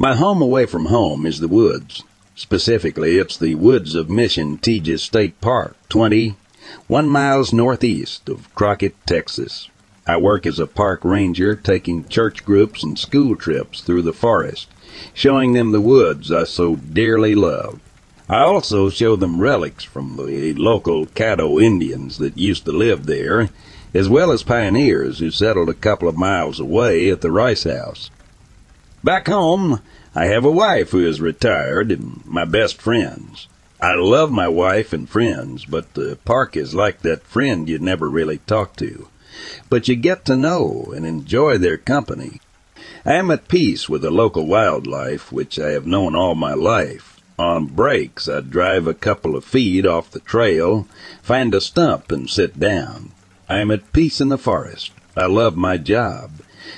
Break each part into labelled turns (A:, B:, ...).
A: My home away from home is the woods. Specifically, it's the woods of Mission Tejas State Park, 20, one miles northeast of Crockett, Texas. I work as a park ranger, taking church groups and school trips through the forest, showing them the woods I so dearly love. I also show them relics from the local Caddo Indians that used to live there, as well as pioneers who settled a couple of miles away at the Rice House. Back home, I have a wife who is retired and my best friends. I love my wife and friends, but the park is like that friend you never really talk to. But you get to know and enjoy their company. I am at peace with the local wildlife, which I have known all my life. On breaks, I drive a couple of feet off the trail, find a stump, and sit down. I am at peace in the forest. I love my job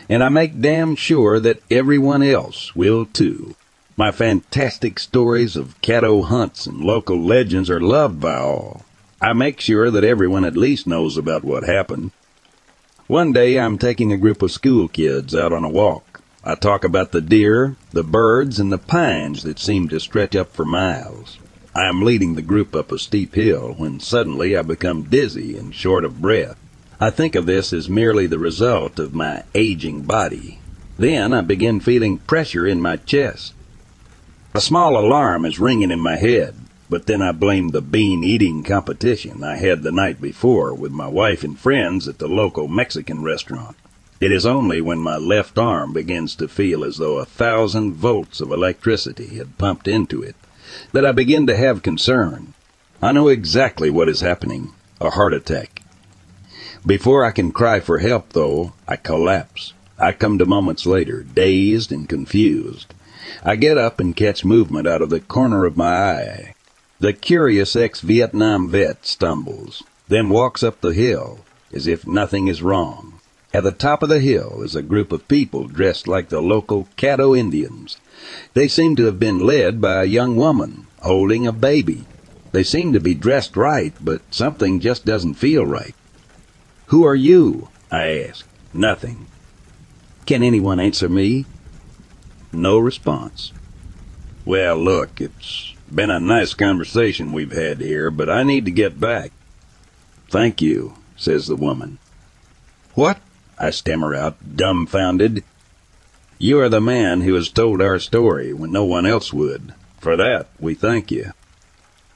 A: and I make damn sure that everyone else will too. My fantastic stories of Caddo hunts and local legends are loved by all. I make sure that everyone at least knows about what happened. One day I'm taking a group of school kids out on a walk. I talk about the deer, the birds, and the pines that seem to stretch up for miles. I am leading the group up a steep hill when suddenly I become dizzy and short of breath. I think of this as merely the result of my aging body. Then I begin feeling pressure in my chest. A small alarm is ringing in my head, but then I blame the bean eating competition I had the night before with my wife and friends at the local Mexican restaurant. It is only when my left arm begins to feel as though a thousand volts of electricity had pumped into it that I begin to have concern. I know exactly what is happening a heart attack. Before I can cry for help, though, I collapse. I come to moments later, dazed and confused. I get up and catch movement out of the corner of my eye. The curious ex-Vietnam vet stumbles, then walks up the hill as if nothing is wrong. At the top of the hill is a group of people dressed like the local Caddo Indians. They seem to have been led by a young woman holding a baby. They seem to be dressed right, but something just doesn't feel right. Who are you? I ask. Nothing. Can anyone answer me? No response. Well, look, it's been a nice conversation we've had here, but I need to get back. Thank you, says the woman. What? I stammer out, dumbfounded. You are the man who has told our story when no one else would. For that, we thank you.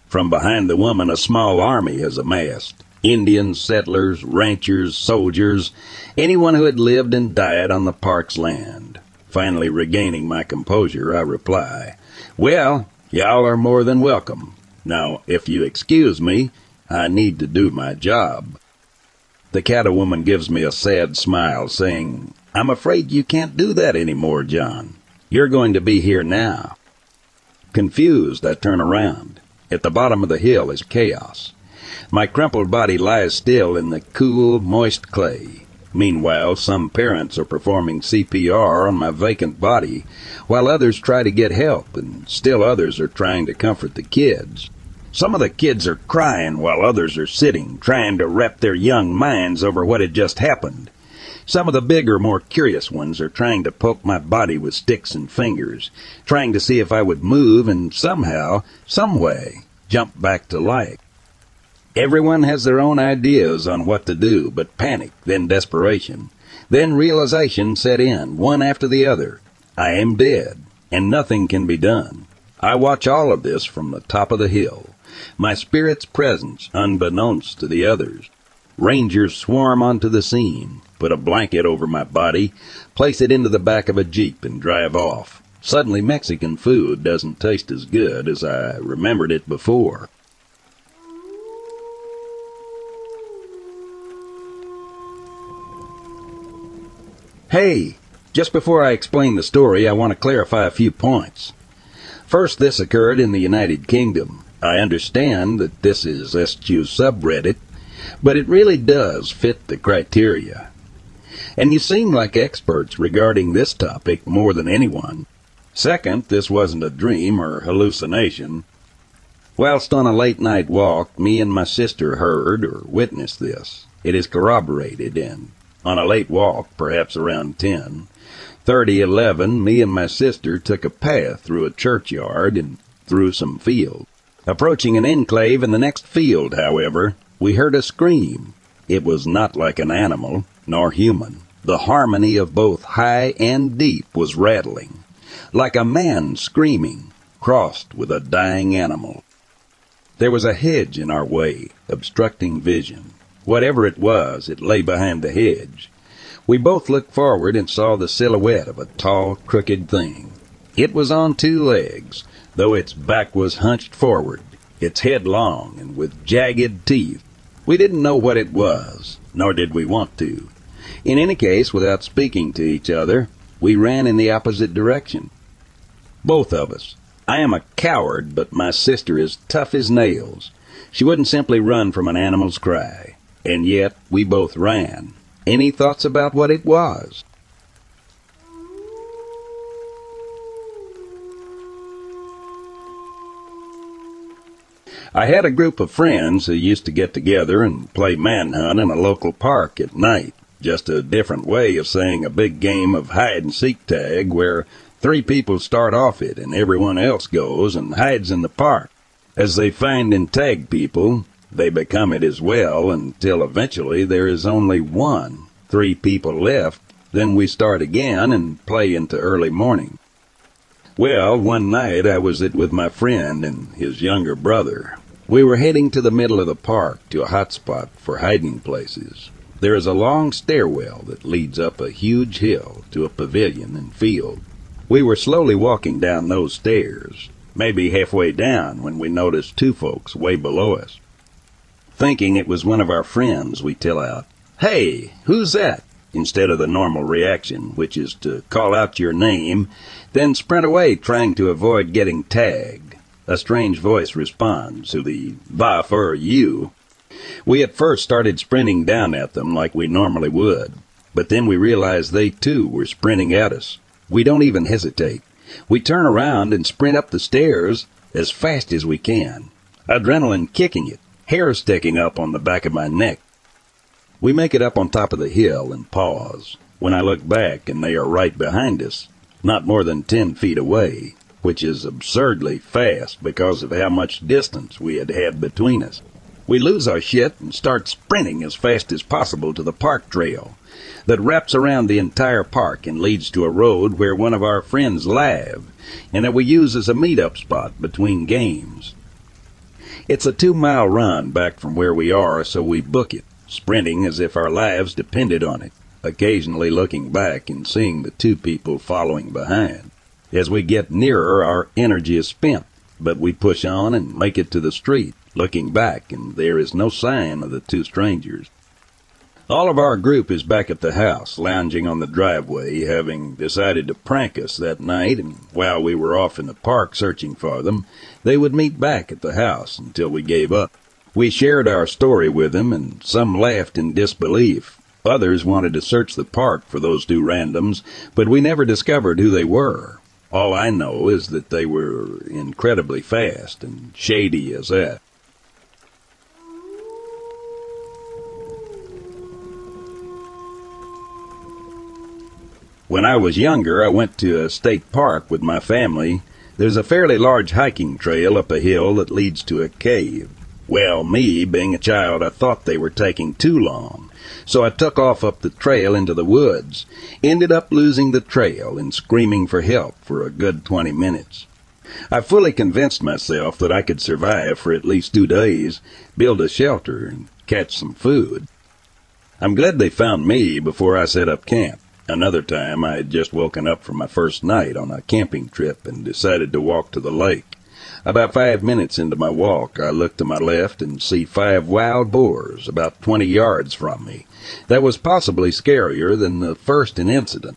A: From behind the woman, a small army has amassed. Indians, settlers, ranchers, soldiers, anyone who had lived and died on the park's land. Finally regaining my composure, I reply, Well, y'all are more than welcome. Now, if you excuse me, I need to do my job. The Caddo woman gives me a sad smile, saying, I'm afraid you can't do that anymore, John. You're going to be here now. Confused, I turn around. At the bottom of the hill is chaos. My crumpled body lies still in the cool, moist clay. Meanwhile, some parents are performing CPR on my vacant body, while others try to get help, and still others are trying to comfort the kids. Some of the kids are crying while others are sitting, trying to wrap their young minds over what had just happened. Some of the bigger, more curious ones are trying to poke my body with sticks and fingers, trying to see if I would move and somehow, some way, jump back to life. Everyone has their own ideas on what to do, but panic, then desperation, then realization set in, one after the other. I am dead, and nothing can be done. I watch all of this from the top of the hill, my spirit's presence unbeknownst to the others. Rangers swarm onto the scene, put a blanket over my body, place it into the back of a jeep, and drive off. Suddenly, Mexican food doesn't taste as good as I remembered it before. Hey, just before I explain the story, I want to clarify a few points. First, this occurred in the United Kingdom. I understand that this is SQ subreddit, but it really does fit the criteria. And you seem like experts regarding this topic more than anyone. Second, this wasn't a dream or hallucination. Whilst on a late night walk, me and my sister heard or witnessed this. It is corroborated and on a late walk, perhaps around ten thirty eleven, me and my sister took a path through a churchyard and through some fields. Approaching an enclave in the next field, however, we heard a scream. It was not like an animal, nor human. The harmony of both high and deep was rattling, like a man screaming, crossed with a dying animal. There was a hedge in our way, obstructing vision. Whatever it was, it lay behind the hedge. We both looked forward and saw the silhouette of a tall, crooked thing. It was on two legs, though its back was hunched forward, its head long and with jagged teeth. We didn't know what it was, nor did we want to. In any case, without speaking to each other, we ran in the opposite direction. Both of us. I am a coward, but my sister is tough as nails. She wouldn't simply run from an animal's cry and yet we both ran. Any thoughts about what it was? I had a group of friends who used to get together and play manhunt in a local park at night. Just a different way of saying a big game of hide and seek tag where three people start off it and everyone else goes and hides in the park. As they find and tag people, they become it as well until eventually there is only one, three people left. Then we start again and play into early morning. Well, one night I was it with my friend and his younger brother. We were heading to the middle of the park to a hot spot for hiding places. There is a long stairwell that leads up a huge hill to a pavilion and field. We were slowly walking down those stairs, maybe halfway down when we noticed two folks way below us. Thinking it was one of our friends, we tell out, Hey, who's that? Instead of the normal reaction, which is to call out your name, then sprint away trying to avoid getting tagged. A strange voice responds to the Va for you. We at first started sprinting down at them like we normally would, but then we realized they too were sprinting at us. We don't even hesitate. We turn around and sprint up the stairs as fast as we can. Adrenaline kicking it, hair sticking up on the back of my neck. We make it up on top of the hill and pause. When I look back and they are right behind us, not more than ten feet away, which is absurdly fast because of how much distance we had had between us. We lose our shit and start sprinting as fast as possible to the park trail that wraps around the entire park and leads to a road where one of our friends live and that we use as a meet-up spot between games. It's a two mile run back from where we are, so we book it, sprinting as if our lives depended on it, occasionally looking back and seeing the two people following behind. As we get nearer, our energy is spent, but we push on and make it to the street, looking back, and there is no sign of the two strangers. All of our group is back at the house, lounging on the driveway, having decided to prank us that night, and while we were off in the park searching for them, they would meet back at the house until we gave up. We shared our story with them, and some laughed in disbelief. Others wanted to search the park for those two randoms, but we never discovered who they were. All I know is that they were incredibly fast and shady as that. When I was younger, I went to a state park with my family. There's a fairly large hiking trail up a hill that leads to a cave. Well, me, being a child, I thought they were taking too long so I took off up the trail into the woods, ended up losing the trail and screaming for help for a good twenty minutes. I fully convinced myself that I could survive for at least two days, build a shelter, and catch some food. I'm glad they found me before I set up camp. Another time I had just woken up from my first night on a camping trip and decided to walk to the lake. About five minutes into my walk, I look to my left and see five wild boars about 20 yards from me. That was possibly scarier than the first incident.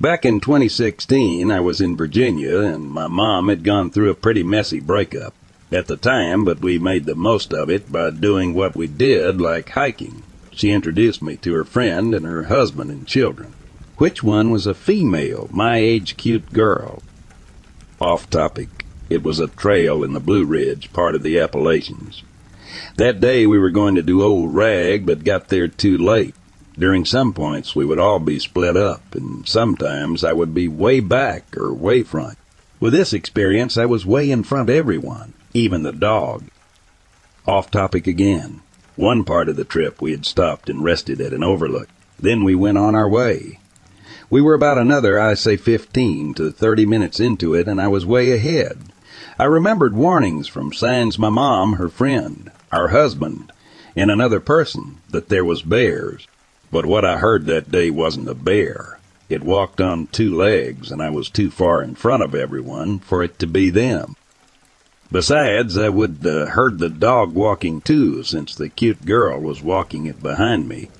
A: Back in 2016, I was in Virginia, and my mom had gone through a pretty messy breakup at the time, but we made the most of it by doing what we did, like hiking. She introduced me to her friend and her husband and children. Which one was a female, my age cute girl? Off topic. It was a trail in the Blue Ridge, part of the Appalachians. That day we were going to do Old Rag, but got there too late. During some points we would all be split up, and sometimes I would be way back or way front. With this experience, I was way in front of everyone, even the dog. Off topic again. One part of the trip we had stopped and rested at an overlook. Then we went on our way. We were about another, I say, 15 to 30 minutes into it, and I was way ahead. I remembered warnings from Sans my mom, her friend, our husband, and another person that there was bears. But what I heard that day wasn't a bear. It walked on two legs, and I was too far in front of everyone for it to be them. Besides, I would uh, heard the dog walking too, since the cute girl was walking it behind me.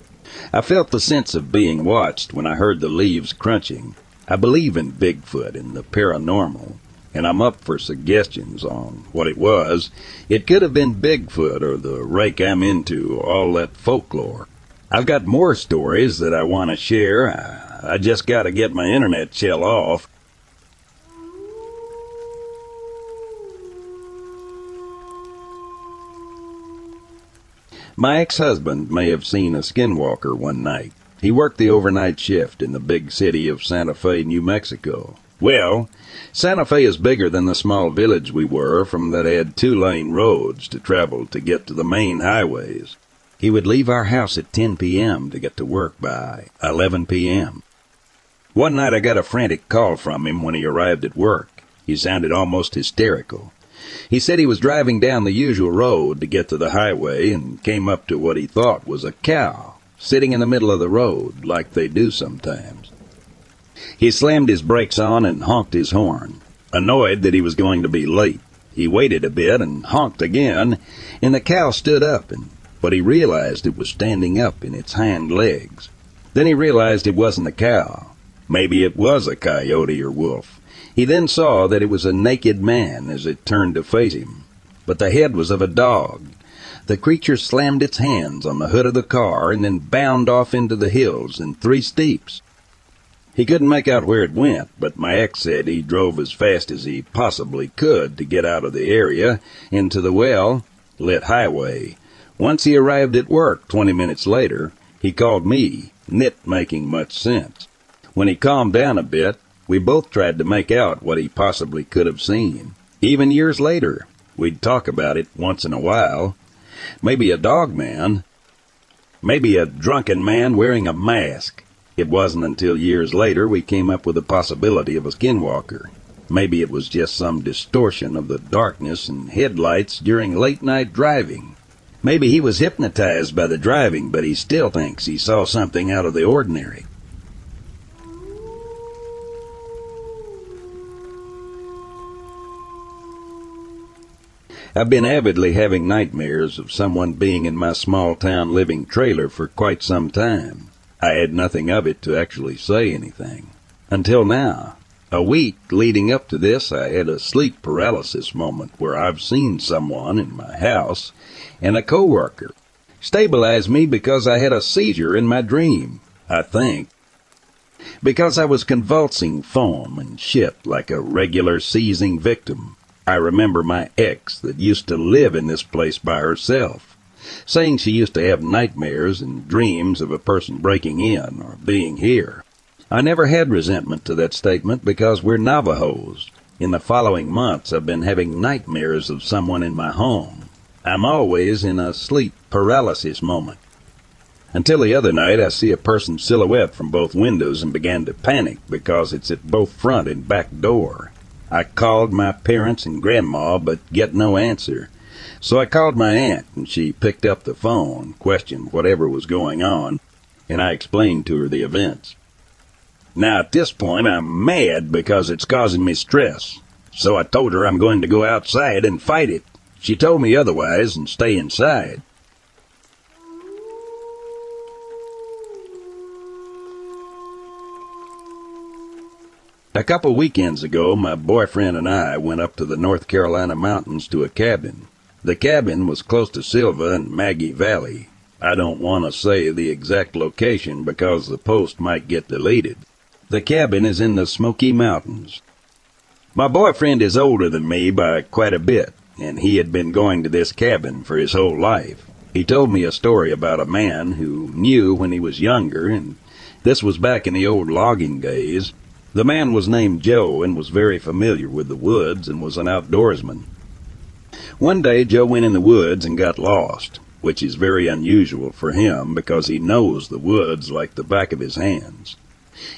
A: I felt the sense of being watched when I heard the leaves crunching. I believe in Bigfoot and the paranormal, and I'm up for suggestions on what it was. It could have been Bigfoot or the rake I'm into, or all that folklore. I've got more stories that I want to share. I just gotta get my internet shell off. My ex-husband may have seen a skinwalker one night. He worked the overnight shift in the big city of Santa Fe, New Mexico. Well, Santa Fe is bigger than the small village we were from that had two-lane roads to travel to get to the main highways. He would leave our house at 10 p.m. to get to work by 11 p.m. One night I got a frantic call from him when he arrived at work. He sounded almost hysterical. He said he was driving down the usual road to get to the highway and came up to what he thought was a cow sitting in the middle of the road like they do sometimes. He slammed his brakes on and honked his horn, annoyed that he was going to be late. He waited a bit and honked again, and the cow stood up, and, but he realized it was standing up in its hind legs. Then he realized it wasn't a cow. Maybe it was a coyote or wolf. He then saw that it was a naked man as it turned to face him, but the head was of a dog. The creature slammed its hands on the hood of the car and then bound off into the hills in three steeps. He couldn't make out where it went, but my ex said he drove as fast as he possibly could to get out of the area into the well lit highway. Once he arrived at work twenty minutes later, he called me, nit making much sense. When he calmed down a bit, we both tried to make out what he possibly could have seen. Even years later, we'd talk about it once in a while. Maybe a dog man. Maybe a drunken man wearing a mask. It wasn't until years later we came up with the possibility of a skinwalker. Maybe it was just some distortion of the darkness and headlights during late night driving. Maybe he was hypnotized by the driving, but he still thinks he saw something out of the ordinary. I've been avidly having nightmares of someone being in my small town living trailer for quite some time. I had nothing of it to actually say anything. Until now. A week leading up to this, I had a sleep paralysis moment where I've seen someone in my house and a coworker stabilize me because I had a seizure in my dream, I think. Because I was convulsing foam and shit like a regular seizing victim. I remember my ex that used to live in this place by herself, saying she used to have nightmares and dreams of a person breaking in or being here. I never had resentment to that statement because we're Navajos. In the following months, I've been having nightmares of someone in my home. I'm always in a sleep paralysis moment. Until the other night, I see a person's silhouette from both windows and began to panic because it's at both front and back door. I called my parents and grandma, but get no answer. So I called my aunt, and she picked up the phone, questioned whatever was going on, and I explained to her the events. Now at this point, I'm mad because it's causing me stress. So I told her I'm going to go outside and fight it. She told me otherwise and stay inside. A couple weekends ago, my boyfriend and I went up to the North Carolina mountains to a cabin. The cabin was close to Sylva and Maggie Valley. I don't want to say the exact location because the post might get deleted. The cabin is in the Smoky Mountains. My boyfriend is older than me by quite a bit, and he had been going to this cabin for his whole life. He told me a story about a man who knew when he was younger, and this was back in the old logging days, the man was named Joe and was very familiar with the woods and was an outdoorsman. One day Joe went in the woods and got lost, which is very unusual for him because he knows the woods like the back of his hands.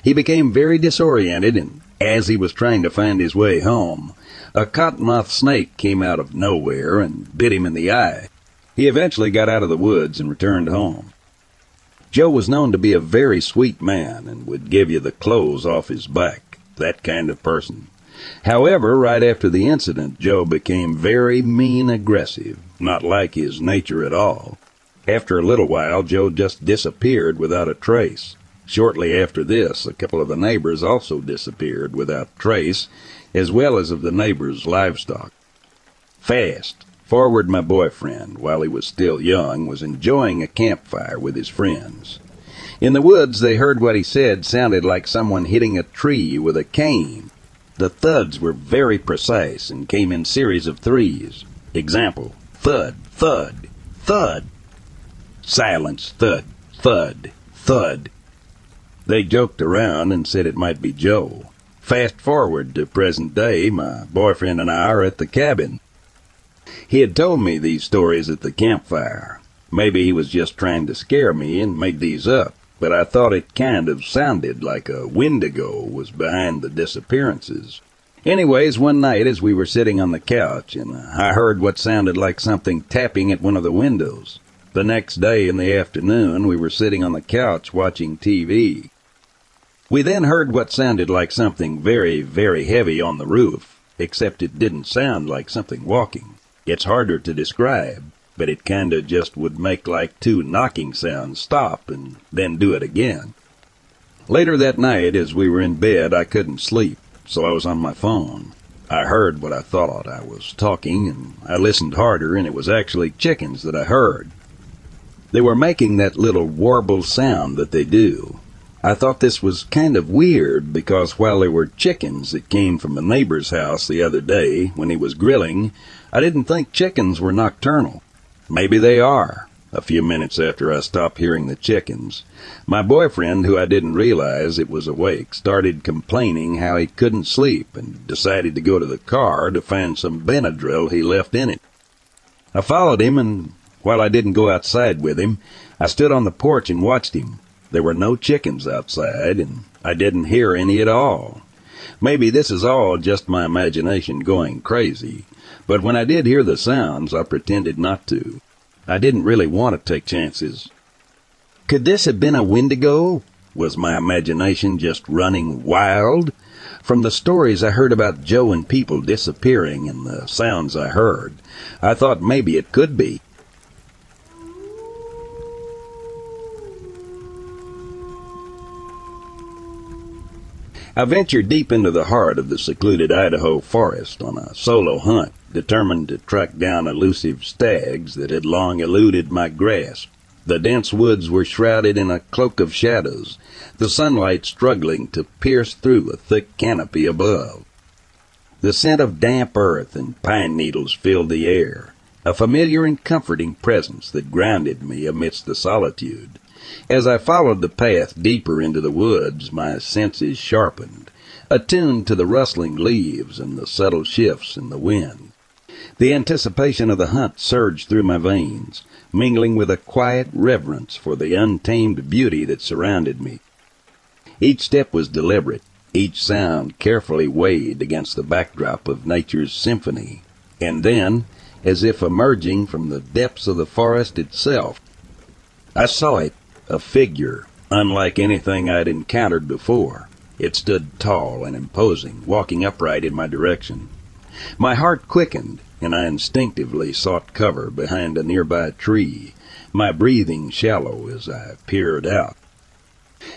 A: He became very disoriented and as he was trying to find his way home, a cottonmouth snake came out of nowhere and bit him in the eye. He eventually got out of the woods and returned home. Joe was known to be a very sweet man and would give you the clothes off his back, that kind of person. However, right after the incident, Joe became very mean aggressive, not like his nature at all. After a little while, Joe just disappeared without a trace. Shortly after this, a couple of the neighbors also disappeared without trace, as well as of the neighbors' livestock. Fast, Forward, my boyfriend, while he was still young, was enjoying a campfire with his friends. In the woods, they heard what he said sounded like someone hitting a tree with a cane. The thuds were very precise and came in series of threes. Example, thud, thud, thud. Silence, thud, thud, thud. They joked around and said it might be Joe. Fast forward to present day, my boyfriend and I are at the cabin. He had told me these stories at the campfire. Maybe he was just trying to scare me and made these up but I thought it kind of sounded like a Wendigo was behind the disappearances. Anyways, one night as we were sitting on the couch, and I heard what sounded like something tapping at one of the windows. The next day in the afternoon, we were sitting on the couch watching TV. We then heard what sounded like something very, very heavy on the roof, except it didn't sound like something walking. It's harder to describe but it kinda just would make like two knocking sounds stop and then do it again. Later that night, as we were in bed, I couldn't sleep, so I was on my phone. I heard what I thought I was talking, and I listened harder, and it was actually chickens that I heard. They were making that little warble sound that they do. I thought this was kind of weird because while they were chickens that came from a neighbor's house the other day when he was grilling, I didn't think chickens were nocturnal. Maybe they are. A few minutes after I stopped hearing the chickens, my boyfriend, who I didn't realize it was awake, started complaining how he couldn't sleep and decided to go to the car to find some Benadryl he left in it. I followed him and while I didn't go outside with him, I stood on the porch and watched him. There were no chickens outside and I didn't hear any at all. Maybe this is all just my imagination going crazy, but when I did hear the sounds, I pretended not to. I didn't really want to take chances. Could this have been a Wendigo? Was my imagination just running wild? From the stories I heard about Joe and people disappearing and the sounds I heard, I thought maybe it could be. I ventured deep into the heart of the secluded Idaho forest on a solo hunt, determined to track down elusive stags that had long eluded my grasp. The dense woods were shrouded in a cloak of shadows, the sunlight struggling to pierce through a thick canopy above. The scent of damp earth and pine needles filled the air, a familiar and comforting presence that grounded me amidst the solitude. As I followed the path deeper into the woods, my senses sharpened, attuned to the rustling leaves and the subtle shifts in the wind. The anticipation of the hunt surged through my veins, mingling with a quiet reverence for the untamed beauty that surrounded me. Each step was deliberate, each sound carefully weighed against the backdrop of nature's symphony. And then, as if emerging from the depths of the forest itself, I saw it a figure unlike anything I'd encountered before. It stood tall and imposing, walking upright in my direction. My heart quickened, and I instinctively sought cover behind a nearby tree, my breathing shallow as I peered out.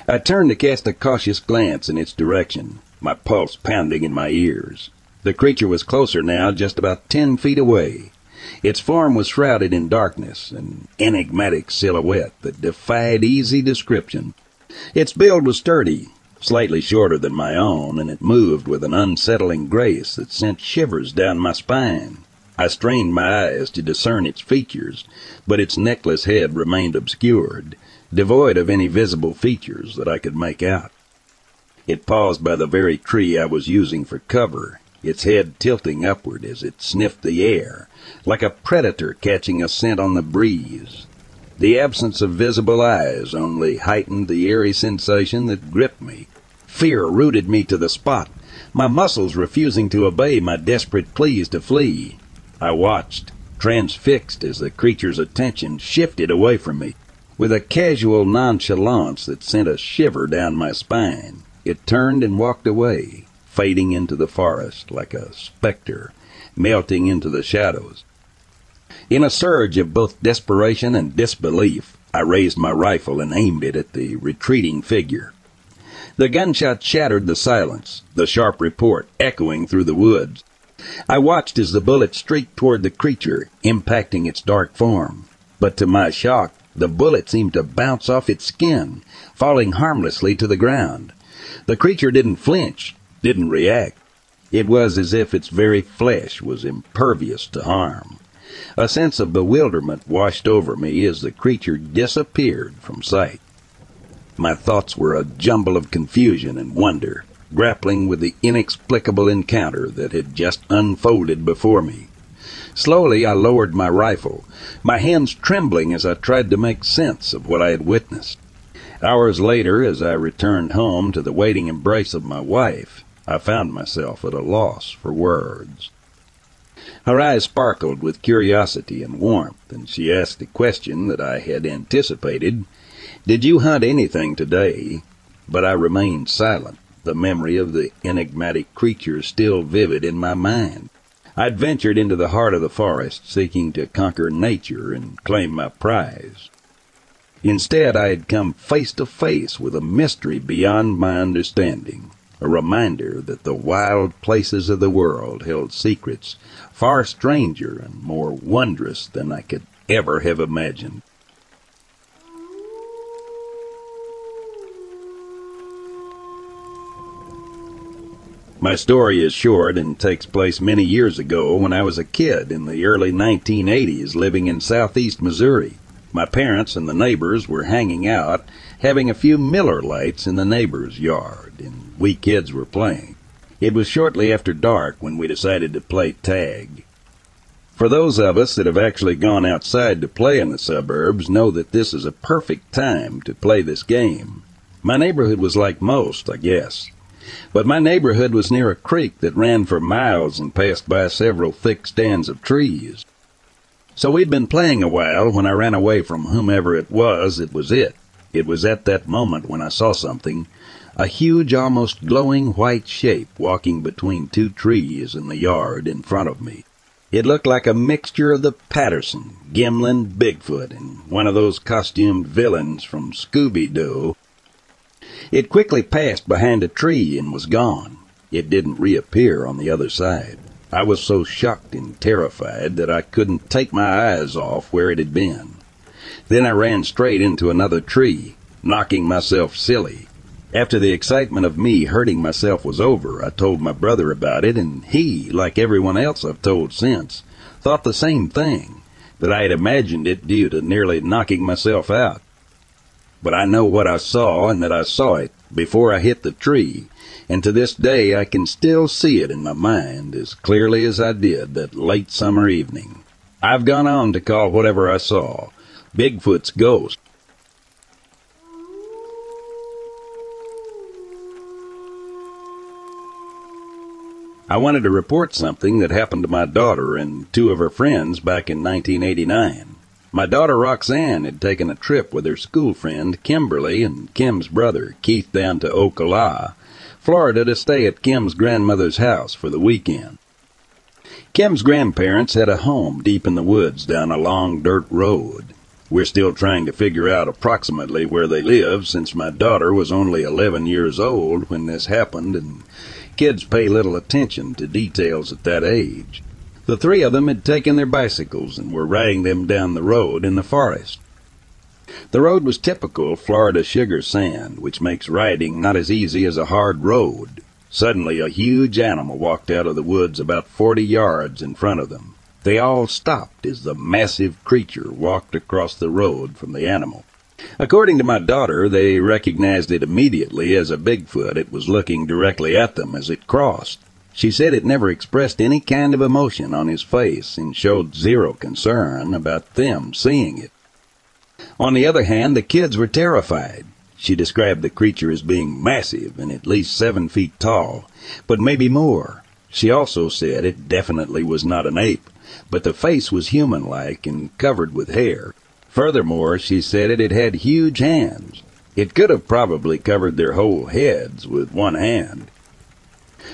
A: I turned to cast a cautious glance in its direction, my pulse pounding in my ears. The creature was closer now, just about ten feet away. Its form was shrouded in darkness, an enigmatic silhouette that defied easy description. Its build was sturdy, slightly shorter than my own, and it moved with an unsettling grace that sent shivers down my spine. I strained my eyes to discern its features, but its necklace head remained obscured, devoid of any visible features that I could make out. It paused by the very tree I was using for cover, its head tilting upward as it sniffed the air, like a predator catching a scent on the breeze. The absence of visible eyes only heightened the eerie sensation that gripped me. Fear rooted me to the spot, my muscles refusing to obey my desperate pleas to flee. I watched, transfixed as the creature's attention shifted away from me. With a casual nonchalance that sent a shiver down my spine, it turned and walked away, fading into the forest like a specter, melting into the shadows. In a surge of both desperation and disbelief, I raised my rifle and aimed it at the retreating figure. The gunshot shattered the silence, the sharp report echoing through the woods. I watched as the bullet streaked toward the creature, impacting its dark form. But to my shock, The bullet seemed to bounce off its skin, falling harmlessly to the ground. The creature didn't flinch, didn't react. It was as if its very flesh was impervious to harm. A sense of bewilderment washed over me as the creature disappeared from sight. My thoughts were a jumble of confusion and wonder, grappling with the inexplicable encounter that had just unfolded before me. Slowly I lowered my rifle, my hands trembling as I tried to make sense of what I had witnessed. Hours later, as I returned home to the waiting embrace of my wife, I found myself at a loss for words. Her eyes sparkled with curiosity and warmth, and she asked a question that I had anticipated. Did you hunt anything today? But I remained silent, the memory of the enigmatic creature still vivid in my mind. I'd ventured into the heart of the forest, seeking to conquer nature and claim my prize. Instead, I had come face to face with a mystery beyond my understanding, a reminder that the wild places of the world held secrets far stranger and more wondrous than I could ever have imagined. My story is short and takes place many years ago when I was a kid in the early 1980s living in southeast Missouri. My parents and the neighbors were hanging out, having a few Miller Lites in the neighbor's yard, and we kids were playing. It was shortly after dark when we decided to play tag. For those of us that have actually gone outside to play in the suburbs know that this is a perfect time to play this game. My neighborhood was like most, I guess. But my neighborhood was near a creek that ran for miles and passed by several thick stands of trees. So we'd been playing a while when I ran away from whomever it was it was it. It was at that moment when I saw something, a huge, almost glowing white shape walking between two trees in the yard in front of me. It looked like a mixture of the Patterson, Gimlin, Bigfoot, and one of those costumed villains from Scooby-Doo it quickly passed behind a tree and was gone. It didn't reappear on the other side. I was so shocked and terrified that I couldn't take my eyes off where it had been. Then I ran straight into another tree, knocking myself silly. After the excitement of me hurting myself was over, I told my brother about it, and he, like everyone else I've told since, thought the same thing, that I had imagined it due to nearly knocking myself out but I know what I saw and that I saw it before I hit the tree, and to this day I can still see it in my mind as clearly as I did that late summer evening. I've gone on to call whatever I saw Bigfoot's ghost. I wanted to report something that happened to my daughter and two of her friends back in 1989. My daughter Roxanne had taken a trip with her school friend Kimberly and Kim's brother Keith down to Ocala, Florida to stay at Kim's grandmother's house for the weekend. Kim's grandparents had a home deep in the woods down a long dirt road. We're still trying to figure out approximately where they live since my daughter was only 11 years old when this happened and kids pay little attention to details at that age. The three of them had taken their bicycles and were riding them down the road in the forest. The road was typical Florida sugar sand, which makes riding not as easy as a hard road. Suddenly, a huge animal walked out of the woods about forty yards in front of them. They all stopped as the massive creature walked across the road from the animal. According to my daughter, they recognized it immediately as a Bigfoot. It was looking directly at them as it crossed. She said it never expressed any kind of emotion on his face and showed zero concern about them seeing it. On the other hand, the kids were terrified. She described the creature as being massive and at least seven feet tall, but maybe more. She also said it definitely was not an ape, but the face was human-like and covered with hair. Furthermore, she said it had had huge hands. It could have probably covered their whole heads with one hand.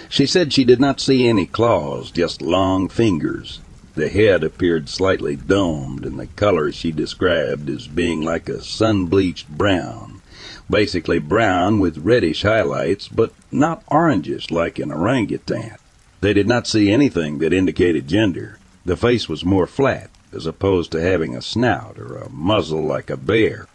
A: She said she did not see any claws, just long fingers. The head appeared slightly domed, and the color she described as being like a sun-bleached brown. Basically brown with reddish highlights, but not orangish like an orangutan. They did not see anything that indicated gender. The face was more flat, as opposed to having a snout or a muzzle like a bear.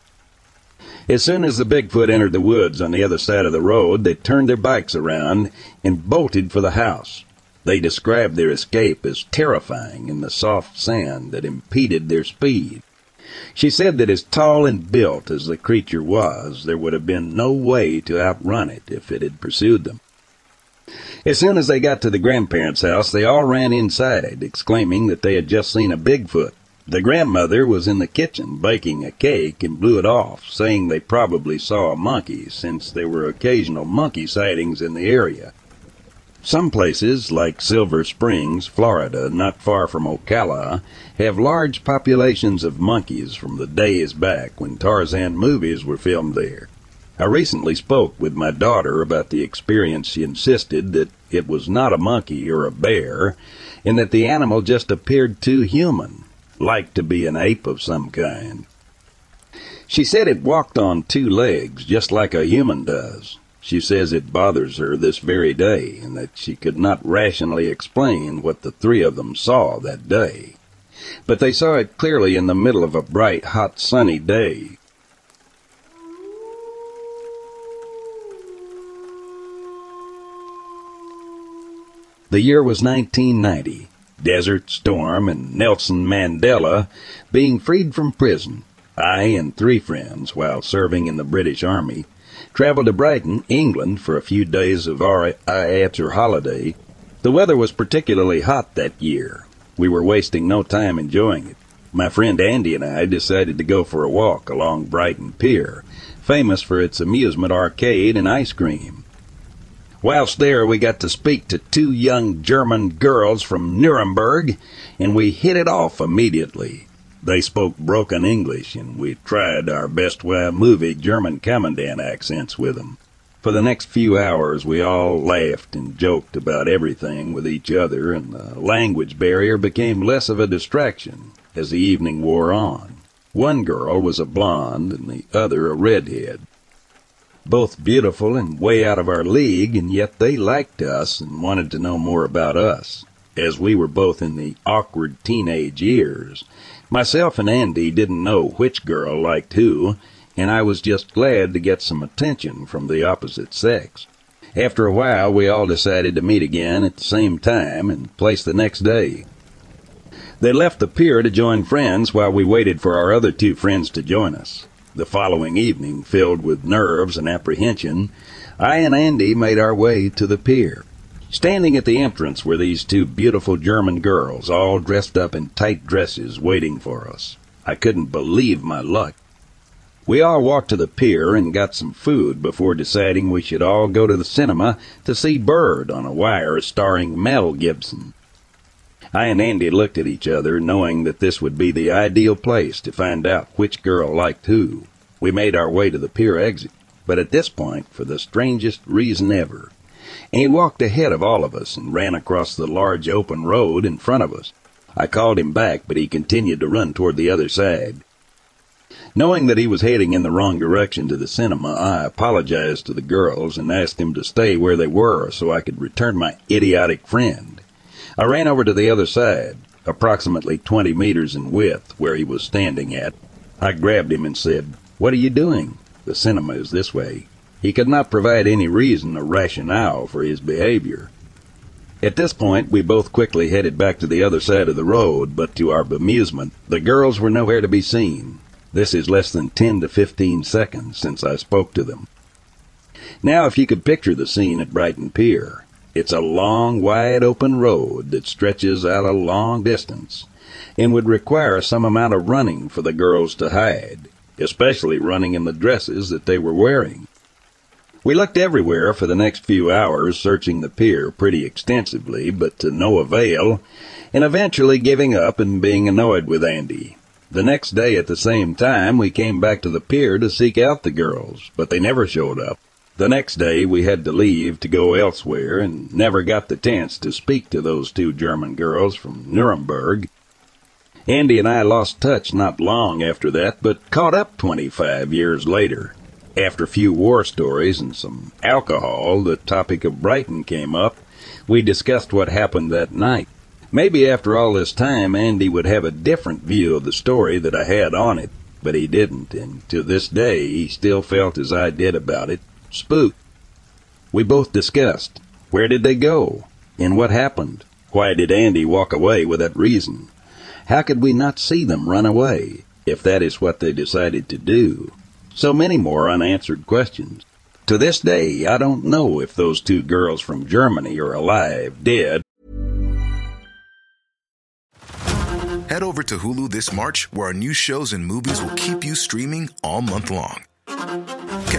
A: As soon as the Bigfoot entered the woods on the other side of the road, they turned their bikes around and bolted for the house. They described their escape as terrifying in the soft sand that impeded their speed. She said that as tall and built as the creature was, there would have been no way to outrun it if it had pursued them. As soon as they got to the grandparents' house, they all ran inside, exclaiming that they had just seen a Bigfoot. The grandmother was in the kitchen baking a cake and blew it off, saying they probably saw a monkey since there were occasional monkey sightings in the area. Some places, like Silver Springs, Florida, not far from Ocala, have large populations of monkeys from the days back when Tarzan movies were filmed there. I recently spoke with my daughter about the experience. She insisted that it was not a monkey or a bear, and that the animal just appeared too human, like to be an ape of some kind. She said it walked on two legs, just like a human does. She says it bothers her this very day, and that she could not rationally explain what the three of them saw that day. But they saw it clearly in the middle of a bright, hot, sunny day. The year was 1990. Desert Storm and Nelson Mandela being freed from prison. I and three friends, while serving in the British Army, traveled to Brighton, England for a few days of our after holiday. The weather was particularly hot that year. We were wasting no time enjoying it. My friend Andy and I decided to go for a walk along Brighton Pier, famous for its amusement arcade and ice cream. Whilst there, we got to speak to two young German girls from Nuremberg, and we hit it off immediately. They spoke broken English, and we tried our best way movie German commandant accents with them. For the next few hours, we all laughed and joked about everything with each other, and the language barrier became less of a distraction as the evening wore on. One girl was a blonde, and the other a redhead. Both beautiful and way out of our league, and yet they liked us and wanted to know more about us. As we were both in the awkward teenage years, Myself and Andy didn't know which girl liked who, and I was just glad to get some attention from the opposite sex. After a while, we all decided to meet again at the same time and place the next day. They left the pier to join friends while we waited for our other two friends to join us. The following evening, filled with nerves and apprehension, I and Andy made our way to the pier. Standing at the entrance were these two beautiful German girls, all dressed up in tight dresses, waiting for us. I couldn't believe my luck. We all walked to the pier and got some food before deciding we should all go to the cinema to see Bird on a wire starring Mel Gibson. I and Andy looked at each other, knowing that this would be the ideal place to find out which girl liked who. We made our way to the pier exit, but at this point, for the strangest reason ever, he walked ahead of all of us and ran across the large open road in front of us. I called him back, but he continued to run toward the other side. Knowing that he was heading in the wrong direction to the cinema, I apologized to the girls and asked them to stay where they were so I could return my idiotic friend. I ran over to the other side, approximately 20 meters in width, where he was standing at. I grabbed him and said, What are you doing? The cinema is this way. He could not provide any reason or rationale for his behavior. At this point, we both quickly headed back to the other side of the road, but to our bemusement, the girls were nowhere to be seen. This is less than 10 to 15 seconds since I spoke to them. Now, if you could picture the scene at Brighton Pier, it's a long, wide open road that stretches out a long distance and would require some amount of running for the girls to hide, especially running in the dresses that they were wearing. We looked everywhere for the next few hours, searching the pier pretty extensively, but to no avail, and eventually giving up and being annoyed with Andy. The next day at the same time, we came back to the pier to seek out the girls, but they never showed up. The next day, we had to leave to go elsewhere and never got the chance to speak to those two German girls from Nuremberg. Andy and I lost touch not long after that, but caught up 25 years later. After a few war stories and some alcohol, the topic of Brighton came up. We discussed what happened that night. Maybe after all this time, Andy would have a different view of the story that I had on it, but he didn't, and to this day he still felt as I did about it, spooked. We both discussed where did they go, and what happened. Why did Andy walk away without reason? How could we not see them run away, if that is what they decided to do? So many more unanswered questions. To this day, I don't know if those two girls from Germany are alive, dead,
B: Head over to Hulu this March, where our new shows and movies will keep you streaming all month long.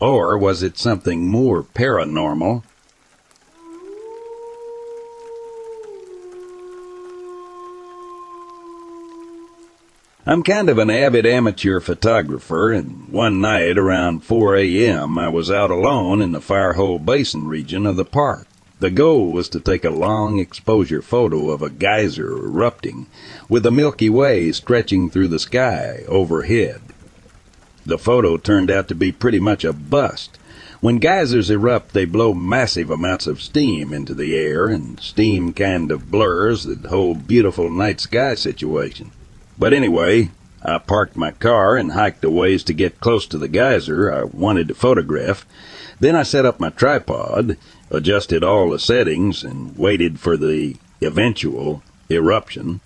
A: Or was it something more paranormal? I'm kind of an avid amateur photographer, and one night around 4 a.m., I was out alone in the Firehole Basin region of the park. The goal was to take a long exposure photo of a geyser erupting, with the Milky Way stretching through the sky overhead. The photo turned out to be pretty much a bust. When geysers erupt, they blow massive amounts of steam into the air, and steam kind of blurs the whole beautiful night sky situation. But anyway, I parked my car and hiked a ways to get close to the geyser I wanted to photograph. Then I set up my tripod, adjusted all the settings, and waited for the eventual eruption.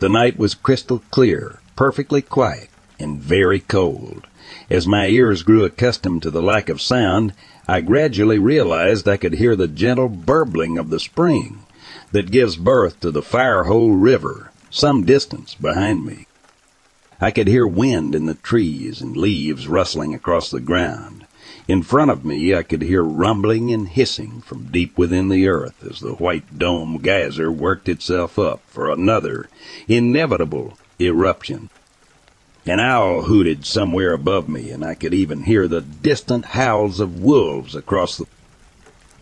A: The night was crystal clear, perfectly quiet and very cold. As my ears grew accustomed to the lack of sound, I gradually realized I could hear the gentle burbling of the spring that gives birth to the Firehole River some distance behind me. I could hear wind in the trees and leaves rustling across the ground. In front of me, I could hear rumbling and hissing from deep within the earth as the white dome geyser worked itself up for another inevitable eruption. An owl hooted somewhere above me, and I could even hear the distant howls of wolves across the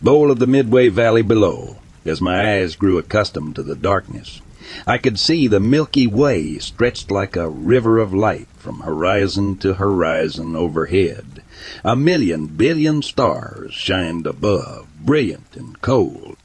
A: bowl of the Midway Valley below as my eyes grew accustomed to the darkness. I could see the Milky Way stretched like a river of light from horizon to horizon overhead. A million billion stars shined above, brilliant and cold.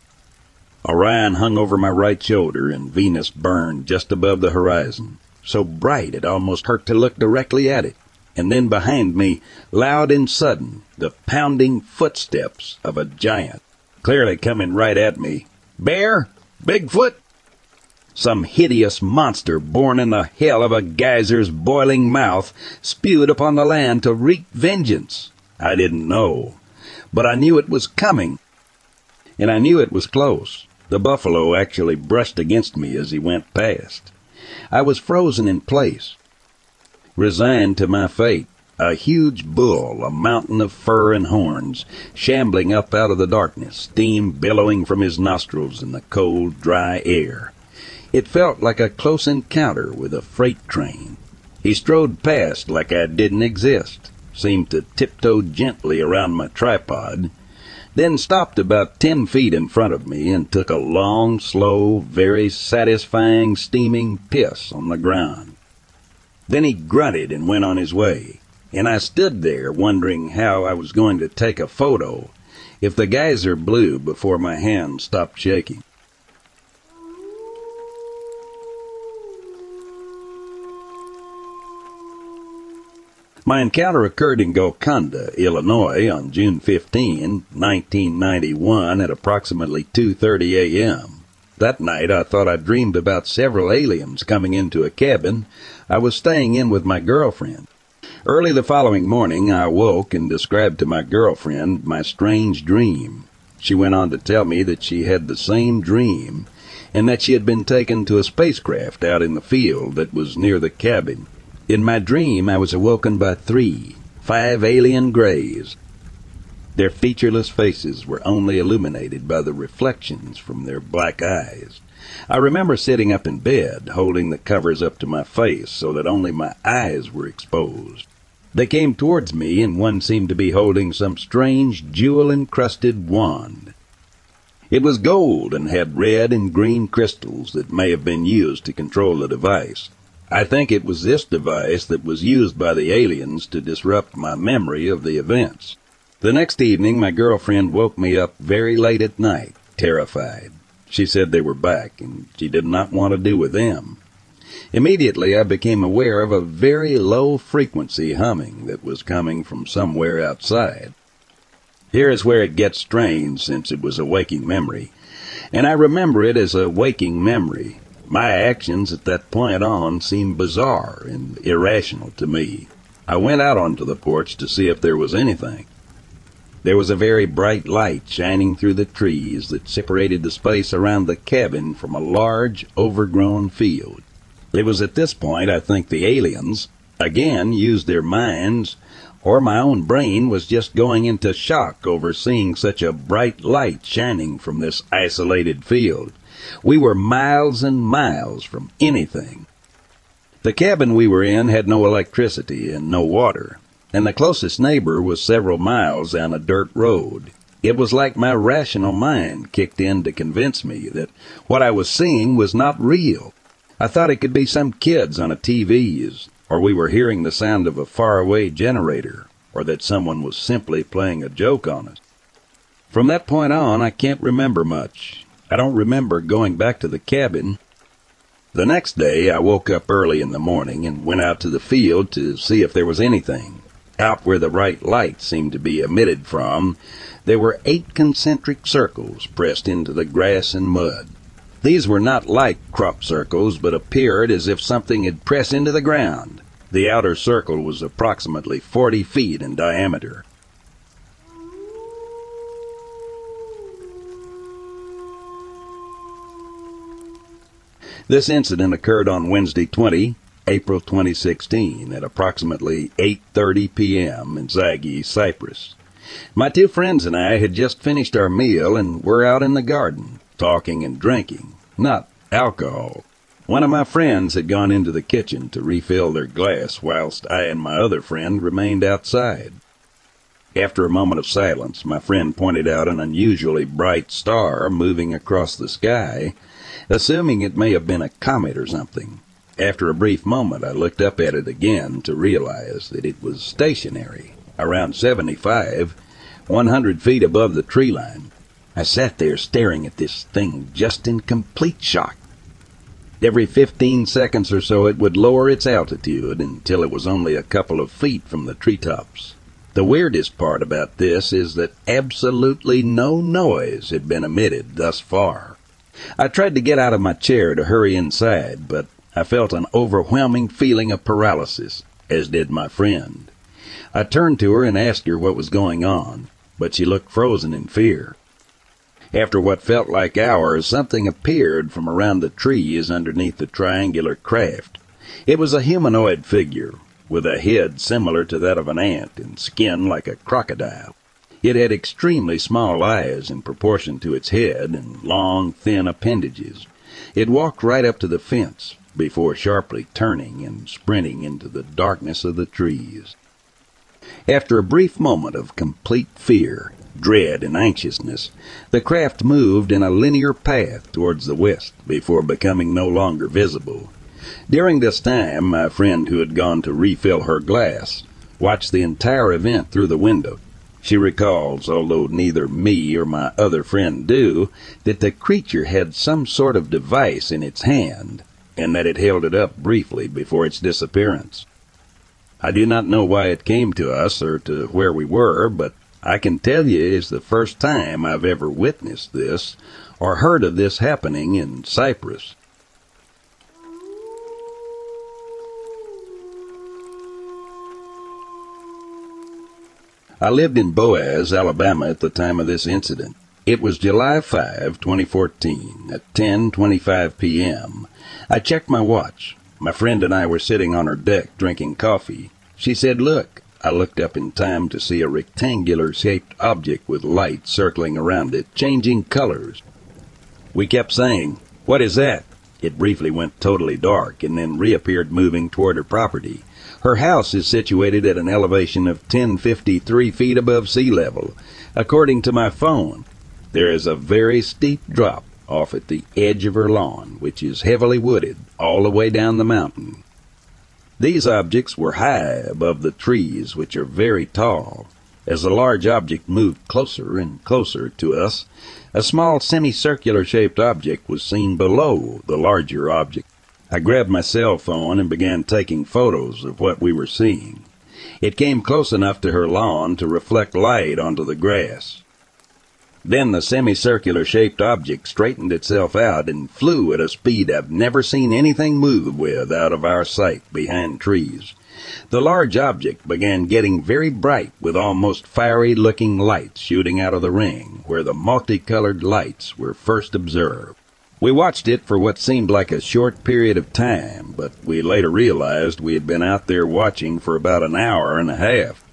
A: Orion hung over my right shoulder, and Venus burned just above the horizon so bright it almost hurt to look directly at it. And then behind me, loud and sudden, the pounding footsteps of a giant, clearly coming right at me. Bear? Bigfoot? Some hideous monster born in the hell of a geyser's boiling mouth spewed upon the land to wreak vengeance. I didn't know, but I knew it was coming, and I knew it was close. The buffalo actually brushed against me as he went past. I was frozen in place, resigned to my fate. A huge bull, a mountain of fur and horns, shambling up out of the darkness, steam billowing from his nostrils in the cold, dry air. It felt like a close encounter with a freight train. He strode past like I didn't exist, seemed to tiptoe gently around my tripod, then stopped about ten feet in front of me and took a long, slow, very satisfying steaming piss on the ground. Then he grunted and went on his way, and I stood there wondering how I was going to take a photo if the geyser blew before my hand stopped shaking. My encounter occurred in Golconda, Illinois on June 15, 1991 at approximately 2:30 a.m. That night I thought I dreamed about several aliens coming into a cabin I was staying in with my girlfriend. Early the following morning I awoke and described to my girlfriend my strange dream. She went on to tell me that she had the same dream and that she had been taken to a spacecraft out in the field that was near the cabin in my dream, I was awoken by three, five alien greys. Their featureless faces were only illuminated by the reflections from their black eyes. I remember sitting up in bed, holding the covers up to my face so that only my eyes were exposed. They came towards me, and one seemed to be holding some strange jewel encrusted wand. It was gold and had red and green crystals that may have been used to control the device. I think it was this device that was used by the aliens to disrupt my memory of the events. The next evening, my girlfriend woke me up very late at night, terrified. She said they were back, and she did not want to do with them. Immediately I became aware of a very low frequency humming that was coming from somewhere outside. Here is where it gets strange since it was a waking memory, and I remember it as a waking memory. My actions at that point on seemed bizarre and irrational to me. I went out onto the porch to see if there was anything. There was a very bright light shining through the trees that separated the space around the cabin from a large, overgrown field. It was at this point I think the aliens, again, used their minds, or my own brain was just going into shock over seeing such a bright light shining from this isolated field. We were miles and miles from anything. The cabin we were in had no electricity and no water and the closest neighbor was several miles down a dirt road. It was like my rational mind kicked in to convince me that what I was seeing was not real. I thought it could be some kids on ATVs, or we were hearing the sound of a faraway generator, or that someone was simply playing a joke on us. From that point on, I can't remember much. I don't remember going back to the cabin. The next day, I woke up early in the morning and went out to the field to see if there was anything. Out where the bright light seemed to be emitted from, there were eight concentric circles pressed into the grass and mud. These were not like crop circles, but appeared as if something had pressed into the ground. The outer circle was approximately 40 feet in diameter. This incident occurred on Wednesday 20, April 2016 at approximately 8:30 p.m. in Zaghi, Cyprus. My two friends and I had just finished our meal and were out in the garden talking and drinking, not alcohol. One of my friends had gone into the kitchen to refill their glass whilst I and my other friend remained outside. After a moment of silence, my friend pointed out an unusually bright star moving across the sky, assuming it may have been a comet or something. After a brief moment, I looked up at it again to realize that it was stationary, around 75, 100 feet above the tree line. I sat there staring at this thing just in complete shock. Every 15 seconds or so, it would lower its altitude until it was only a couple of feet from the treetops. The weirdest part about this is that absolutely no noise had been emitted thus far. I tried to get out of my chair to hurry inside, but I felt an overwhelming feeling of paralysis, as did my friend. I turned to her and asked her what was going on, but she looked frozen in fear. After what felt like hours, something appeared from around the trees underneath the triangular craft. It was a humanoid figure, with a head similar to that of an ant and skin like a crocodile. It had extremely small eyes in proportion to its head and long, thin appendages. It walked right up to the fence, before sharply turning and sprinting into the darkness of the trees. After a brief moment of complete fear, dread, and anxiousness, the craft moved in a linear path towards the west before becoming no longer visible. During this time, my friend who had gone to refill her glass watched the entire event through the window. She recalls, although neither me or my other friend do, that the creature had some sort of device in its hand and that it held it up briefly before its disappearance. I do not know why it came to us or to where we were, but I can tell you it is the first time I've ever witnessed this or heard of this happening in Cyprus. I lived in Boaz, Alabama at the time of this incident. It was July 5, 2014, at 10:25 p.m. I checked my watch. My friend and I were sitting on her deck drinking coffee. She said, "Look." I looked up in time to see a rectangular shaped object with light circling around it, changing colors. We kept saying, What is that? It briefly went totally dark and then reappeared moving toward her property. Her house is situated at an elevation of 1053 feet above sea level. According to my phone, there is a very steep drop off at the edge of her lawn, which is heavily wooded all the way down the mountain. These objects were high above the trees, which are very tall. As the large object moved closer and closer to us, a small semicircular shaped object was seen below the larger object. I grabbed my cell phone and began taking photos of what we were seeing. It came close enough to her lawn to reflect light onto the grass. Then the semicircular shaped object straightened itself out and flew at a speed I've never seen anything move with out of our sight behind trees. The large object began getting very bright with almost fiery looking lights shooting out of the ring where the multicolored lights were first observed. We watched it for what seemed like a short period of time, but we later realized we had been out there watching for about an hour and a half.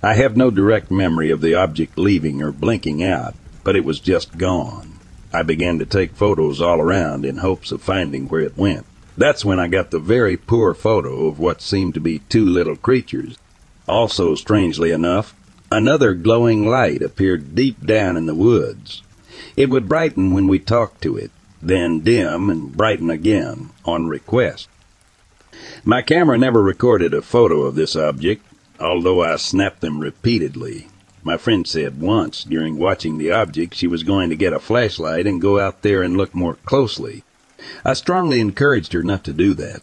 A: I have no direct memory of the object leaving or blinking out, but it was just gone. I began to take photos all around in hopes of finding where it went. That's when I got the very poor photo of what seemed to be two little creatures. Also, strangely enough, another glowing light appeared deep down in the woods. It would brighten when we talked to it, then dim and brighten again on request. My camera never recorded a photo of this object, although I snapped them repeatedly. My friend said once, during watching the object, she was going to get a flashlight and go out there and look more closely. I strongly encouraged her not to do that.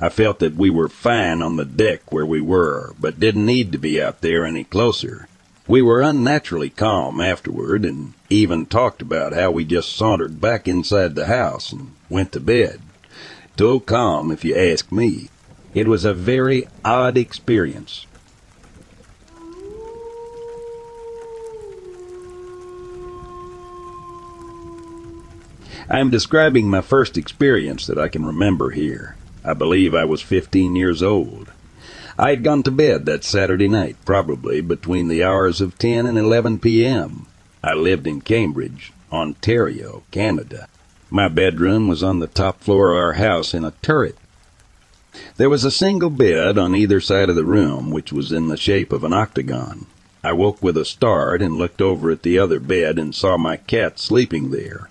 A: I felt that we were fine on the deck where we were, but didn't need to be out there any closer. We were unnaturally calm afterward and even talked about how we just sauntered back inside the house and went to bed. Too calm, if you ask me. It was a very odd experience. I am describing my first experience that I can remember here. I believe I was 15 years old. I had gone to bed that Saturday night, probably between the hours of 10 and 11 p.m. I lived in Cambridge, Ontario, Canada. My bedroom was on the top floor of our house in a turret. There was a single bed on either side of the room, which was in the shape of an octagon. I woke with a start and looked over at the other bed and saw my cat sleeping there.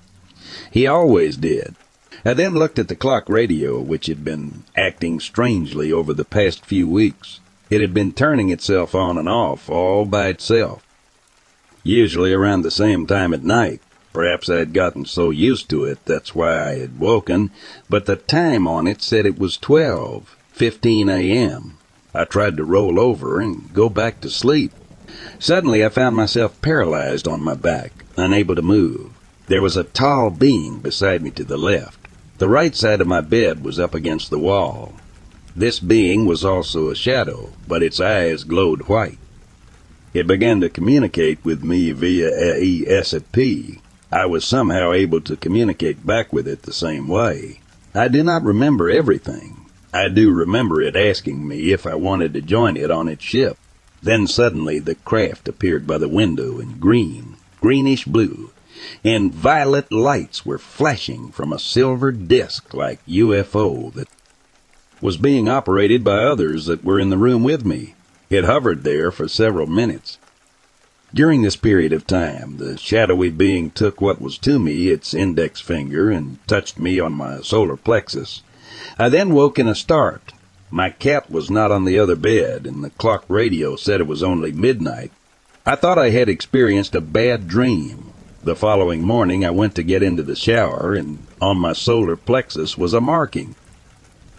A: He always did. I then looked at the clock radio, which had been acting strangely over the past few weeks. It had been turning itself on and off all by itself. Usually around the same time at night. Perhaps I had gotten so used to it, that's why I had woken, but the time on it said it was twelve fifteen a.m. I tried to roll over and go back to sleep. Suddenly I found myself paralyzed on my back, unable to move. There was a tall being beside me to the left. The right side of my bed was up against the wall. This being was also a shadow, but its eyes glowed white. It began to communicate with me via ESP, I was somehow able to communicate back with it the same way. I do not remember everything. I do remember it asking me if I wanted to join it on its ship. Then suddenly the craft appeared by the window in green, greenish blue, and violet lights were flashing from a silver disk like UFO that was being operated by others that were in the room with me. It hovered there for several minutes. During this period of time, the shadowy being took what was to me its index finger and touched me on my solar plexus. I then woke in a start. My cat was not on the other bed, and the clock radio said it was only midnight. I thought I had experienced a bad dream. The following morning, I went to get into the shower, and on my solar plexus was a marking.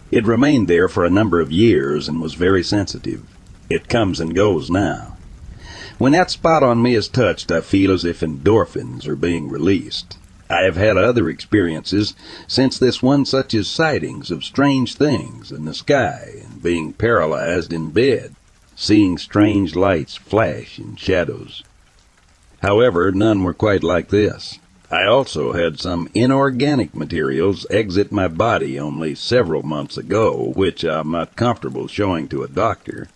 A: It remained there for a number of years and was very sensitive. It comes and goes now. When that spot on me is touched, I feel as if endorphins are being released. I have had other experiences since this one, such as sightings of strange things in the sky and being paralyzed in bed, seeing strange lights flash in shadows. However, none were quite like this. I also had some inorganic materials exit my body only several months ago, which I'm not comfortable showing to a doctor.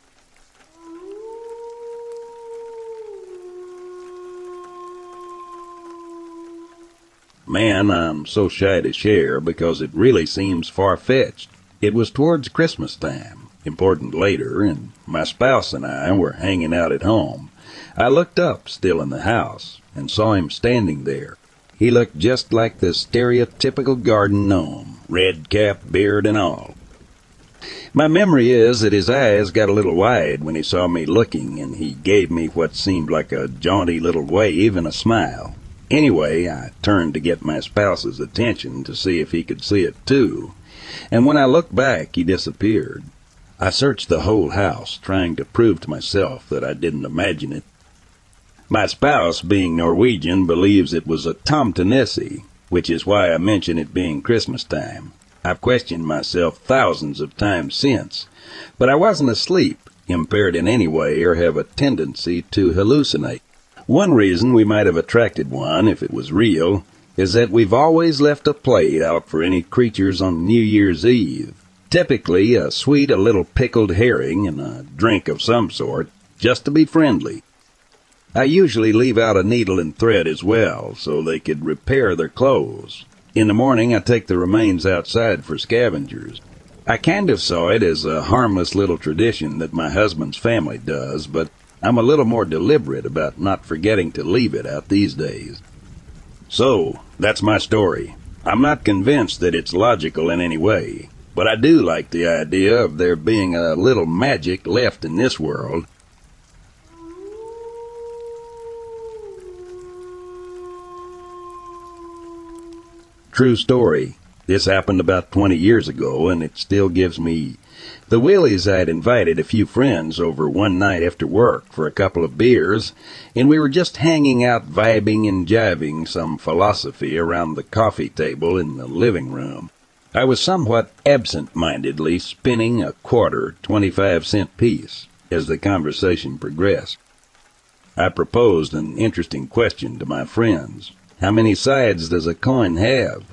A: Man, I'm so shy to share because it really seems far-fetched. It was towards Christmas time, important later, and my spouse and I were hanging out at home. I looked up, still in the house, and saw him standing there. He looked just like the stereotypical garden gnome, red cap, beard, and all. My memory is that his eyes got a little wide when he saw me looking, and he gave me what seemed like a jaunty little wave and a smile. Anyway, I turned to get my spouse's attention to see if he could see it too, and when I looked back, he disappeared. I searched the whole house, trying to prove to myself that I didn't imagine it. My spouse, being Norwegian, believes it was a tomtenisse, which is why I mention it being Christmas time. I've questioned myself thousands of times since, but I wasn't asleep, impaired in any way, or have a tendency to hallucinate. One reason we might have attracted one, if it was real, is that we've always left a plate out for any creatures on New Year's Eve. Typically a sweet, a little pickled herring, and a drink of some sort, just to be friendly. I usually leave out a needle and thread as well, so they could repair their clothes. In the morning, I take the remains outside for scavengers. I kind of saw it as a harmless little tradition that my husband's family does, but I'm a little more deliberate about not forgetting to leave it out these days. So, that's my story. I'm not convinced that it's logical in any way, but I do like the idea of there being a little magic left in this world. True story. This happened about 20 years ago, and it still gives me the willies. I'd invited a few friends over one night after work for a couple of beers, and we were just hanging out, vibing and jiving some philosophy around the coffee table in the living room. I was somewhat absent-mindedly spinning a quarter, 25 cent piece as the conversation progressed. I proposed an interesting question to my friends. How many sides does a coin have?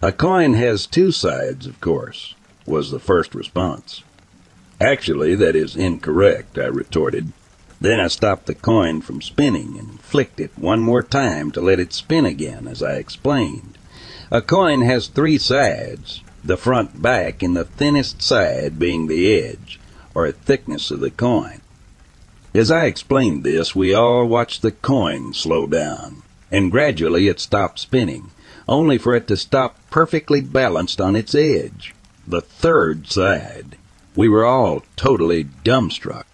A: A coin has two sides, of course, was the first response. Actually, that is incorrect, I retorted. Then I stopped the coin from spinning and flicked it one more time to let it spin again, as I explained. A coin has three sides, the front, back, and the thinnest side being the edge, or thickness of the coin. As I explained this, we all watched the coin slow down, and gradually it stopped spinning, only for it to stop perfectly balanced on its edge, the third side. We were all totally dumbstruck.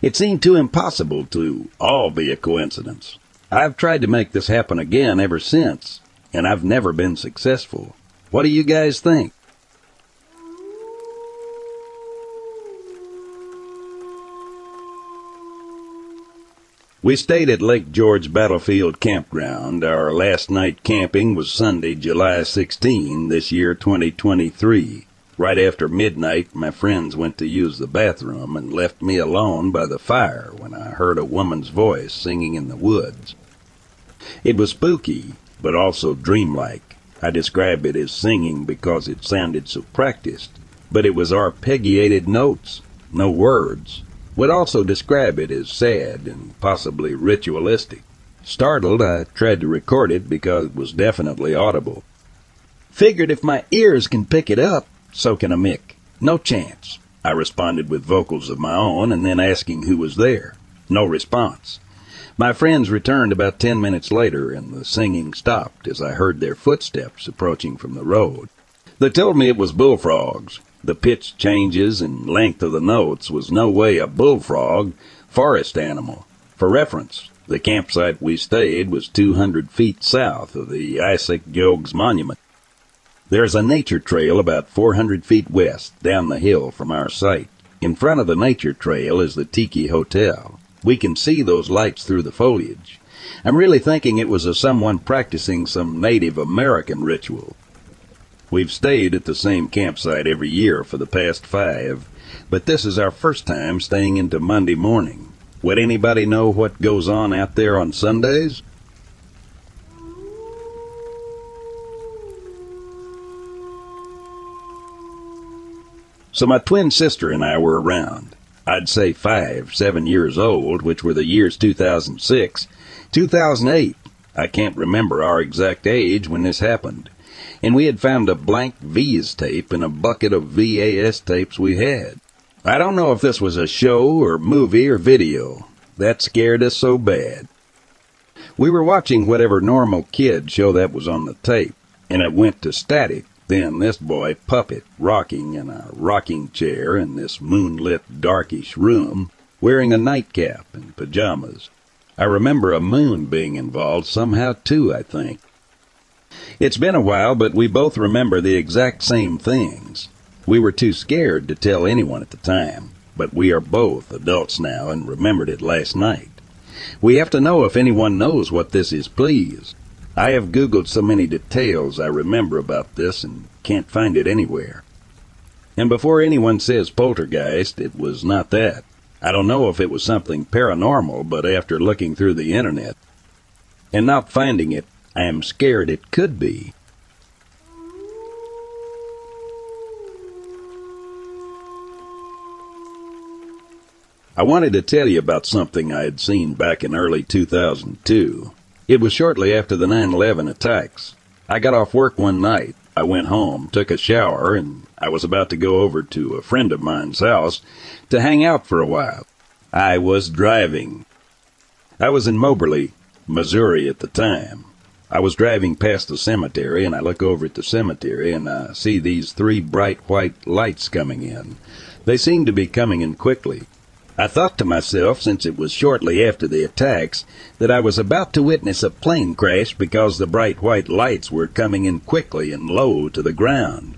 A: It seemed too impossible to all be a coincidence. I've tried to make this happen again ever since, and I've never been successful. What do you guys think? We stayed at Lake George Battlefield Campground. Our last night camping was Sunday, July 16, this year 2023. Right after midnight, my friends went to use the bathroom and left me alone by the fire when I heard a woman's voice singing in the woods. It was spooky, but also dreamlike. I describe it as singing because it sounded so practiced, but it was arpeggiated notes, no words. Would also describe it as sad and possibly ritualistic. Startled, I tried to record it because it was definitely audible. Figured if my ears can pick it up, so can a mic. No chance. I responded with vocals of my own and then asking who was there. No response. My friends returned about ten minutes later and the singing stopped as I heard their footsteps approaching from the road. They told me it was bullfrogs. The pitch changes and length of the notes was no way a bullfrog, forest animal. For reference, the campsite we stayed was 200 feet south of the Isaac Jogues Monument. There's a nature trail about 400 feet west down the hill from our site. In front of the nature trail is the Tiki Hotel. We can see those lights through the foliage. I'm really thinking it was a someone practicing some Native American ritual. We've stayed at the same campsite every year for the past five, but this is our first time staying into Monday morning. Would anybody know what goes on out there on Sundays? So my twin sister and I were around. I'd say five, seven years old, which were the years 2006, 2008, I can't remember our exact age when this happened. And we had found a blank VHS tape in a bucket of VHS tapes we had. I don't know if this was a show or movie or video. That scared us so bad. We were watching whatever normal kid show that was on the tape, and it went to static. Then this boy, Puppet, rocking in a rocking chair in this moonlit, darkish room, wearing a nightcap and pajamas. I remember a moon being involved somehow too, I think. It's been a while, but we both remember the exact same things. We were too scared to tell anyone at the time, but we are both adults now and remembered it last night. We have to know if anyone knows what this is, please. I have Googled so many details I remember about this and can't find it anywhere. And before anyone says poltergeist, it was not that. I don't know if it was something paranormal, but after looking through the internet and not finding it, I am scared it could be. I wanted to tell you about something I had seen back in early 2002. It was shortly after the 9-11 attacks. I got off work one night. I went home, took a shower, and I was about to go over to a friend of mine's house to hang out for a while. I was driving. I was in Moberly, Missouri at the time. I was driving past the cemetery and I look over at the cemetery and I see these three bright white lights coming in. They seemed to be coming in quickly. I thought to myself, since it was shortly after the attacks, that I was about to witness a plane crash because the bright white lights were coming in quickly and low to the ground.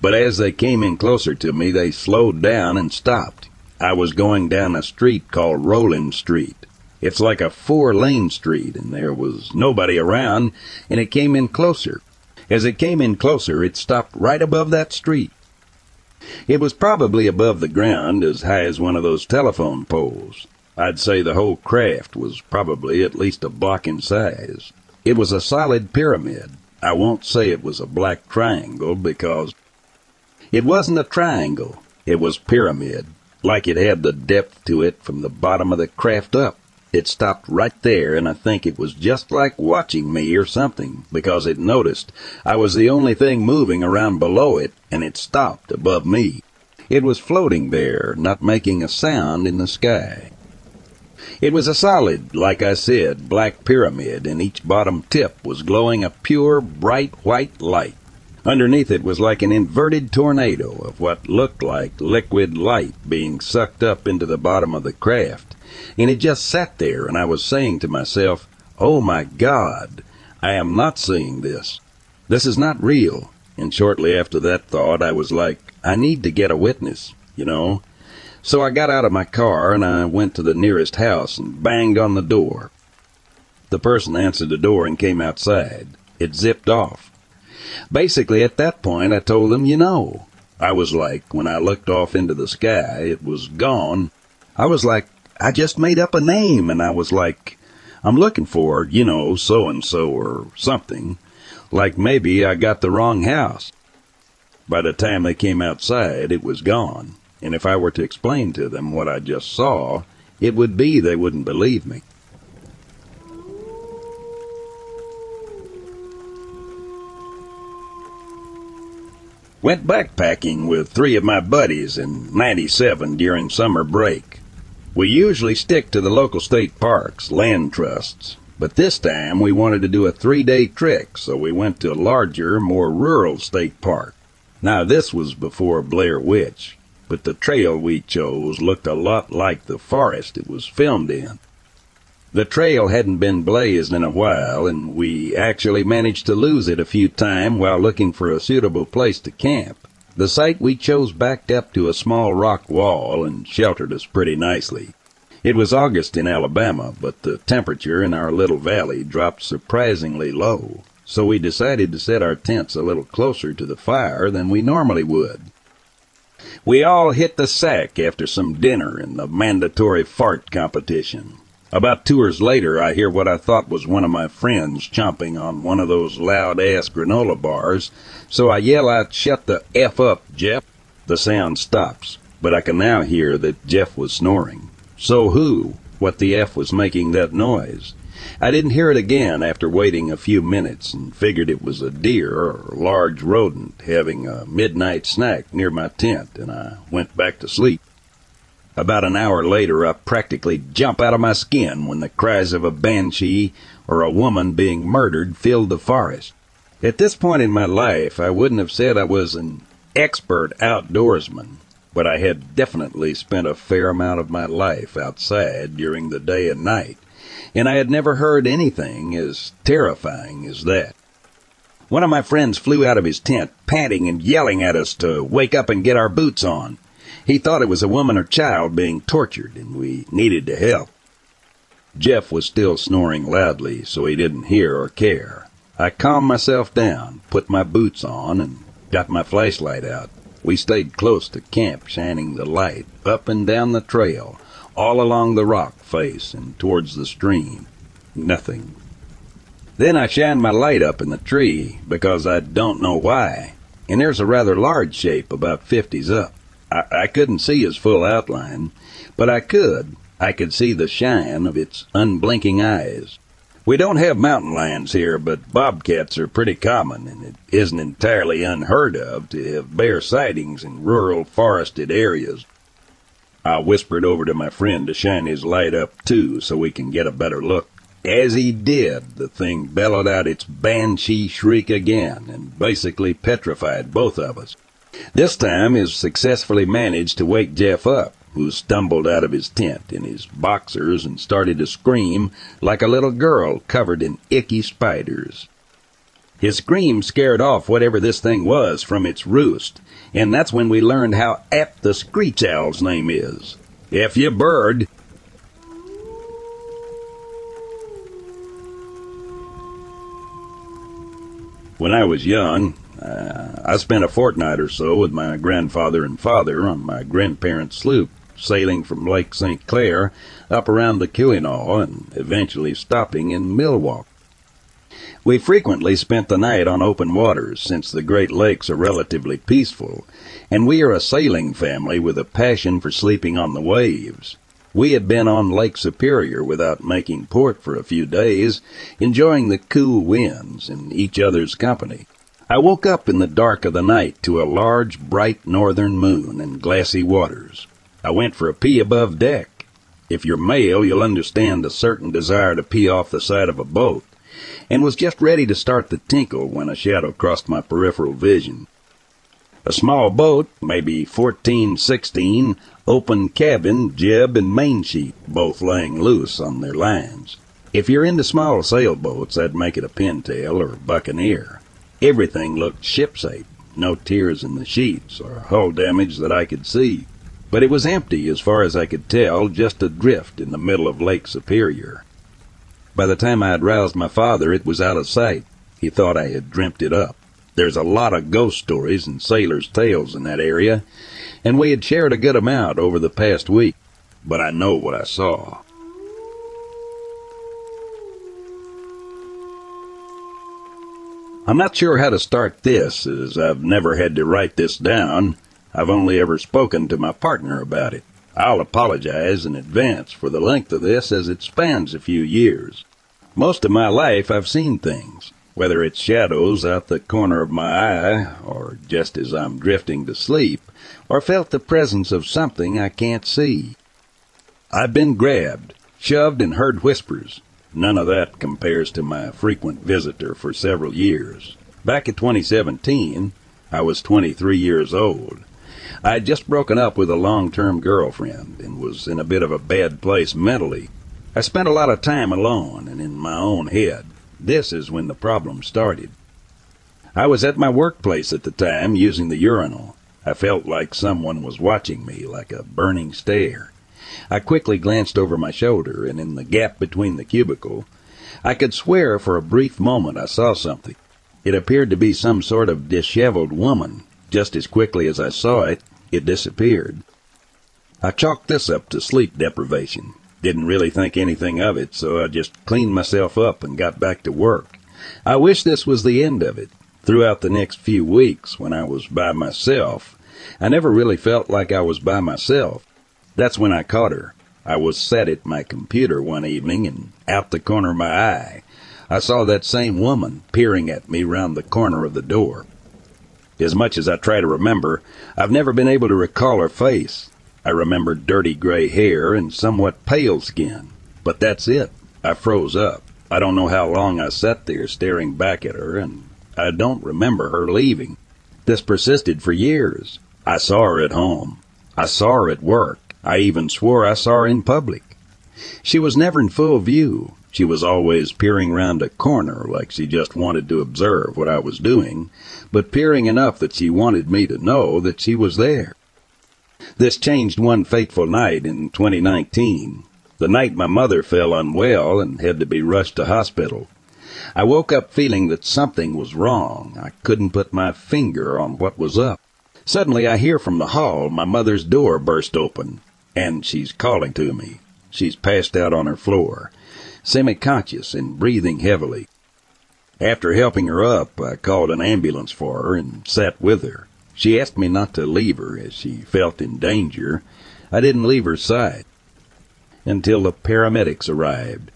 A: But as they came in closer to me, they slowed down and stopped. I was going down a street called Roland Street. It's like a four lane street, and there was nobody around, and it came in closer. As it came in closer, it stopped right above that street. It was probably above the ground, as high as one of those telephone poles. I'd say the whole craft was probably at least a block in size. It was a solid pyramid. I won't say it was a black triangle because it wasn't a triangle. It was pyramid, like it had the depth to it from the bottom of the craft up. It stopped right there, and I think it was just like watching me or something, because it noticed I was the only thing moving around below it, and it stopped above me. It was floating there, not making a sound in the sky. It was a solid, like I said, black pyramid, and each bottom tip was glowing a pure, bright white light. Underneath it was like an inverted tornado of what looked like liquid light being sucked up into the bottom of the craft and it just sat there, and I was saying to myself, Oh my God, I am not seeing this. This is not real. And shortly after that thought, I was like, I need to get a witness, you know. So I got out of my car and I went to the nearest house and banged on the door. The person answered the door and came outside. It zipped off. Basically, at that point, I told them, you know. I was like, when I looked off into the sky, it was gone. I was like, I just made up a name and I was like, I'm looking for, you know, so and so or something. Like maybe I got the wrong house. By the time they came outside, it was gone. And if I were to explain to them what I just saw, it would be they wouldn't believe me. Went backpacking with three of my buddies in 97 during summer break. We usually stick to the local state parks, land trusts, but this time we wanted to do a three day trek, so we went to a larger, more rural state park. Now this was before Blair Witch, but the trail we chose looked a lot like the forest it was filmed in. The trail hadn't been blazed in a while, and we actually managed to lose it a few times while looking for a suitable place to camp. The site we chose backed up to a small rock wall and sheltered us pretty nicely. It was August in Alabama, but the temperature in our little valley dropped surprisingly low, so we decided to set our tents a little closer to the fire than we normally would. We all hit the sack after some dinner and the mandatory fart competition. About two hours later, I hear what I thought was one of my friends chomping on one of those loud ass granola bars, so I yell out, Shut the F up, Jeff. The sound stops, but I can now hear that Jeff was snoring. So who, what the F was making that noise? I didn't hear it again after waiting a few minutes and figured it was a deer or a large rodent having a midnight snack near my tent and I went back to sleep. About an hour later, I practically jump out of my skin when the cries of a banshee or a woman being murdered filled the forest. At this point in my life, I wouldn't have said I was an expert outdoorsman, but I had definitely spent a fair amount of my life outside during the day and night, and I had never heard anything as terrifying as that. One of my friends flew out of his tent, panting and yelling at us to wake up and get our boots on. He thought it was a woman or child being tortured, and we needed to help. Jeff was still snoring loudly, so he didn't hear or care. I calmed myself down, put my boots on, and got my flashlight out. We stayed close to camp, shining the light up and down the trail, all along the rock face and towards the stream. Nothing. Then I shined my light up in the tree, because I don't know why, and there's a rather large shape about fifties up. I, I couldn't see his full outline, but I could. I could see the shine of its unblinking eyes. We don't have mountain lions here, but bobcats are pretty common, and it isn't entirely unheard of to have bear sightings in rural forested areas. I whispered over to my friend to shine his light up too so we can get a better look. As he did, the thing bellowed out its banshee shriek again and basically petrified both of us. This time he successfully managed to wake Jeff up, who stumbled out of his tent in his boxers and started to scream like a little girl covered in icky spiders. His scream scared off whatever this thing was from its roost, and that's when we learned how apt the screech owl's name is. If you bird, When I was young, uh, I spent a fortnight or so with my grandfather and father on my grandparents' sloop, sailing from Lake St. Clair up around the Keweenaw and eventually stopping in Milwaukee. We frequently spent the night on open waters since the Great Lakes are relatively peaceful, and we are a sailing family with a passion for sleeping on the waves. We had been on Lake Superior without making port for a few days, enjoying the cool winds and each other's company. I woke up in the dark of the night to a large, bright northern moon and glassy waters. I went for a pee above deck. If you're male, you'll understand a certain desire to pee off the side of a boat, and was just ready to start the tinkle when a shadow crossed my peripheral vision. A small boat, maybe fourteen, sixteen, open cabin, jib, and mainsheet, both laying loose on their lines. If you're into small sailboats, I'd make it a pintail or buccaneer. Everything looked shipshape, no tears in the sheets or hull damage that I could see. But it was empty as far as I could tell, just adrift in the middle of Lake Superior. By the time I had roused my father, it was out of sight. He thought I had dreamt it up. There's a lot of ghost stories and sailors' tales in that area, and we had shared a good amount over the past week. But I know what I saw. I'm not sure how to start this, as I've never had to write this down. I've only ever spoken to my partner about it. I'll apologize in advance for the length of this as it spans a few years. Most of my life I've seen things, whether it's shadows out the corner of my eye, or just as I'm drifting to sleep, or felt the presence of something I can't see. I've been grabbed, shoved, and heard whispers, None of that compares to my frequent visitor for several years. Back in 2017, I was 23 years old. I had just broken up with a long-term girlfriend and was in a bit of a bad place mentally. I spent a lot of time alone and in my own head. This is when the problem started. I was at my workplace at the time using the urinal. I felt like someone was watching me like a burning stare. I quickly glanced over my shoulder, and in the gap between the cubicle, I could swear for a brief moment I saw something. It appeared to be some sort of disheveled woman. Just as quickly as I saw it, it disappeared. I chalked this up to sleep deprivation. Didn't really think anything of it, so I just cleaned myself up and got back to work. I wish this was the end of it. Throughout the next few weeks, when I was by myself, I never really felt like I was by myself. That's when I caught her. I was sat at my computer one evening and out the corner of my eye, I saw that same woman peering at me round the corner of the door. As much as I try to remember, I've never been able to recall her face. I remember dirty gray hair and somewhat pale skin, but that's it. I froze up. I don't know how long I sat there staring back at her, and I don't remember her leaving. This persisted for years. I saw her at home. I saw her at work. I even swore I saw her in public. She was never in full view. She was always peering round a corner like she just wanted to observe what I was doing, but peering enough that she wanted me to know that she was there. This changed one fateful night in 2019, the night my mother fell unwell and had to be rushed to hospital. I woke up feeling that something was wrong. I couldn't put my finger on what was up. Suddenly I hear from the hall my mother's door burst open, and she's calling to me. She's passed out on her floor, semi-conscious and breathing heavily. After helping her up, I called an ambulance for her and sat with her. She asked me not to leave her as she felt in danger. I didn't leave her side until the paramedics arrived.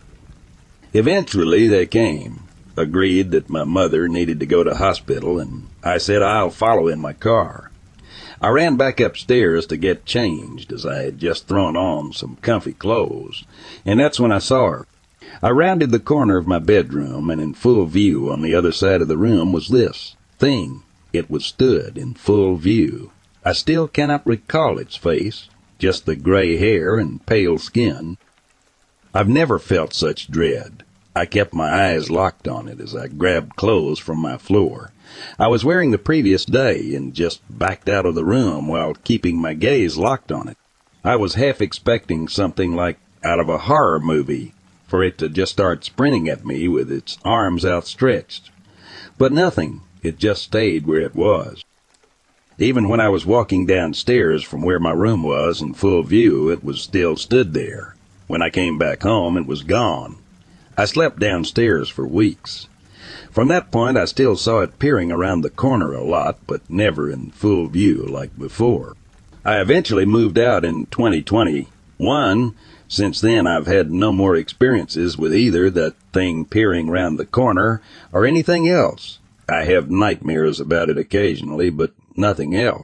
A: Eventually they came, agreed that my mother needed to go to hospital, and I said I'll follow in my car. I ran back upstairs to get changed as I had just thrown on some comfy clothes, and that's when I saw her. I rounded the corner of my bedroom, and in full view on the other side of the room was this thing. It was stood in full view. I still cannot recall its face, just the gray hair and pale skin. I've never felt such dread. I kept my eyes locked on it as I grabbed clothes from my floor. I was wearing the previous day and just backed out of the room while keeping my gaze locked on it. I was half expecting something like out of a horror movie for it to just start sprinting at me with its arms outstretched. But nothing. It just stayed where it was. Even when I was walking downstairs from where my room was in full view, it was still stood there. When I came back home, it was gone. I slept downstairs for weeks. From that point, I still saw it peering around the corner a lot, but never in full view like before. I eventually moved out in 2021. Since then, I've had no more experiences with either that thing peering round the corner or anything else. I have nightmares about it occasionally, but nothing else.